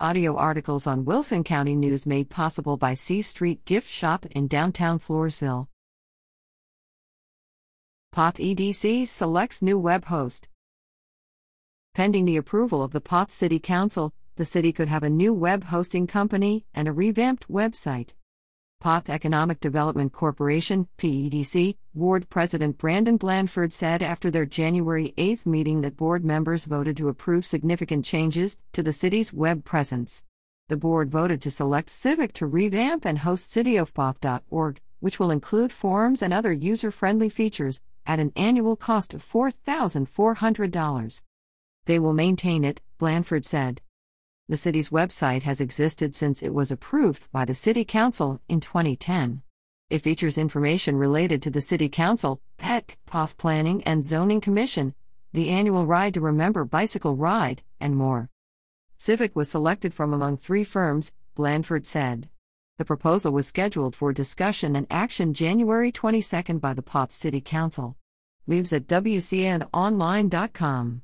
Audio articles on Wilson County News made possible by C Street Gift Shop in downtown Floresville. Poth EDC selects new web host. Pending the approval of the Poth City Council, the city could have a new web hosting company and a revamped website. Poth Economic Development Corporation, PEDC, Board President Brandon Blandford said after their January 8 meeting that board members voted to approve significant changes to the city's web presence. The board voted to select Civic to revamp and host cityofpoth.org, which will include forums and other user friendly features, at an annual cost of $4,400. They will maintain it, Blandford said. The city's website has existed since it was approved by the City Council in 2010. It features information related to the City Council, PET, Poth Planning and Zoning Commission, the annual Ride to Remember bicycle ride, and more. Civic was selected from among three firms, Blandford said. The proposal was scheduled for discussion and action January 22 by the Poth City Council. Leaves at WCNOnline.com.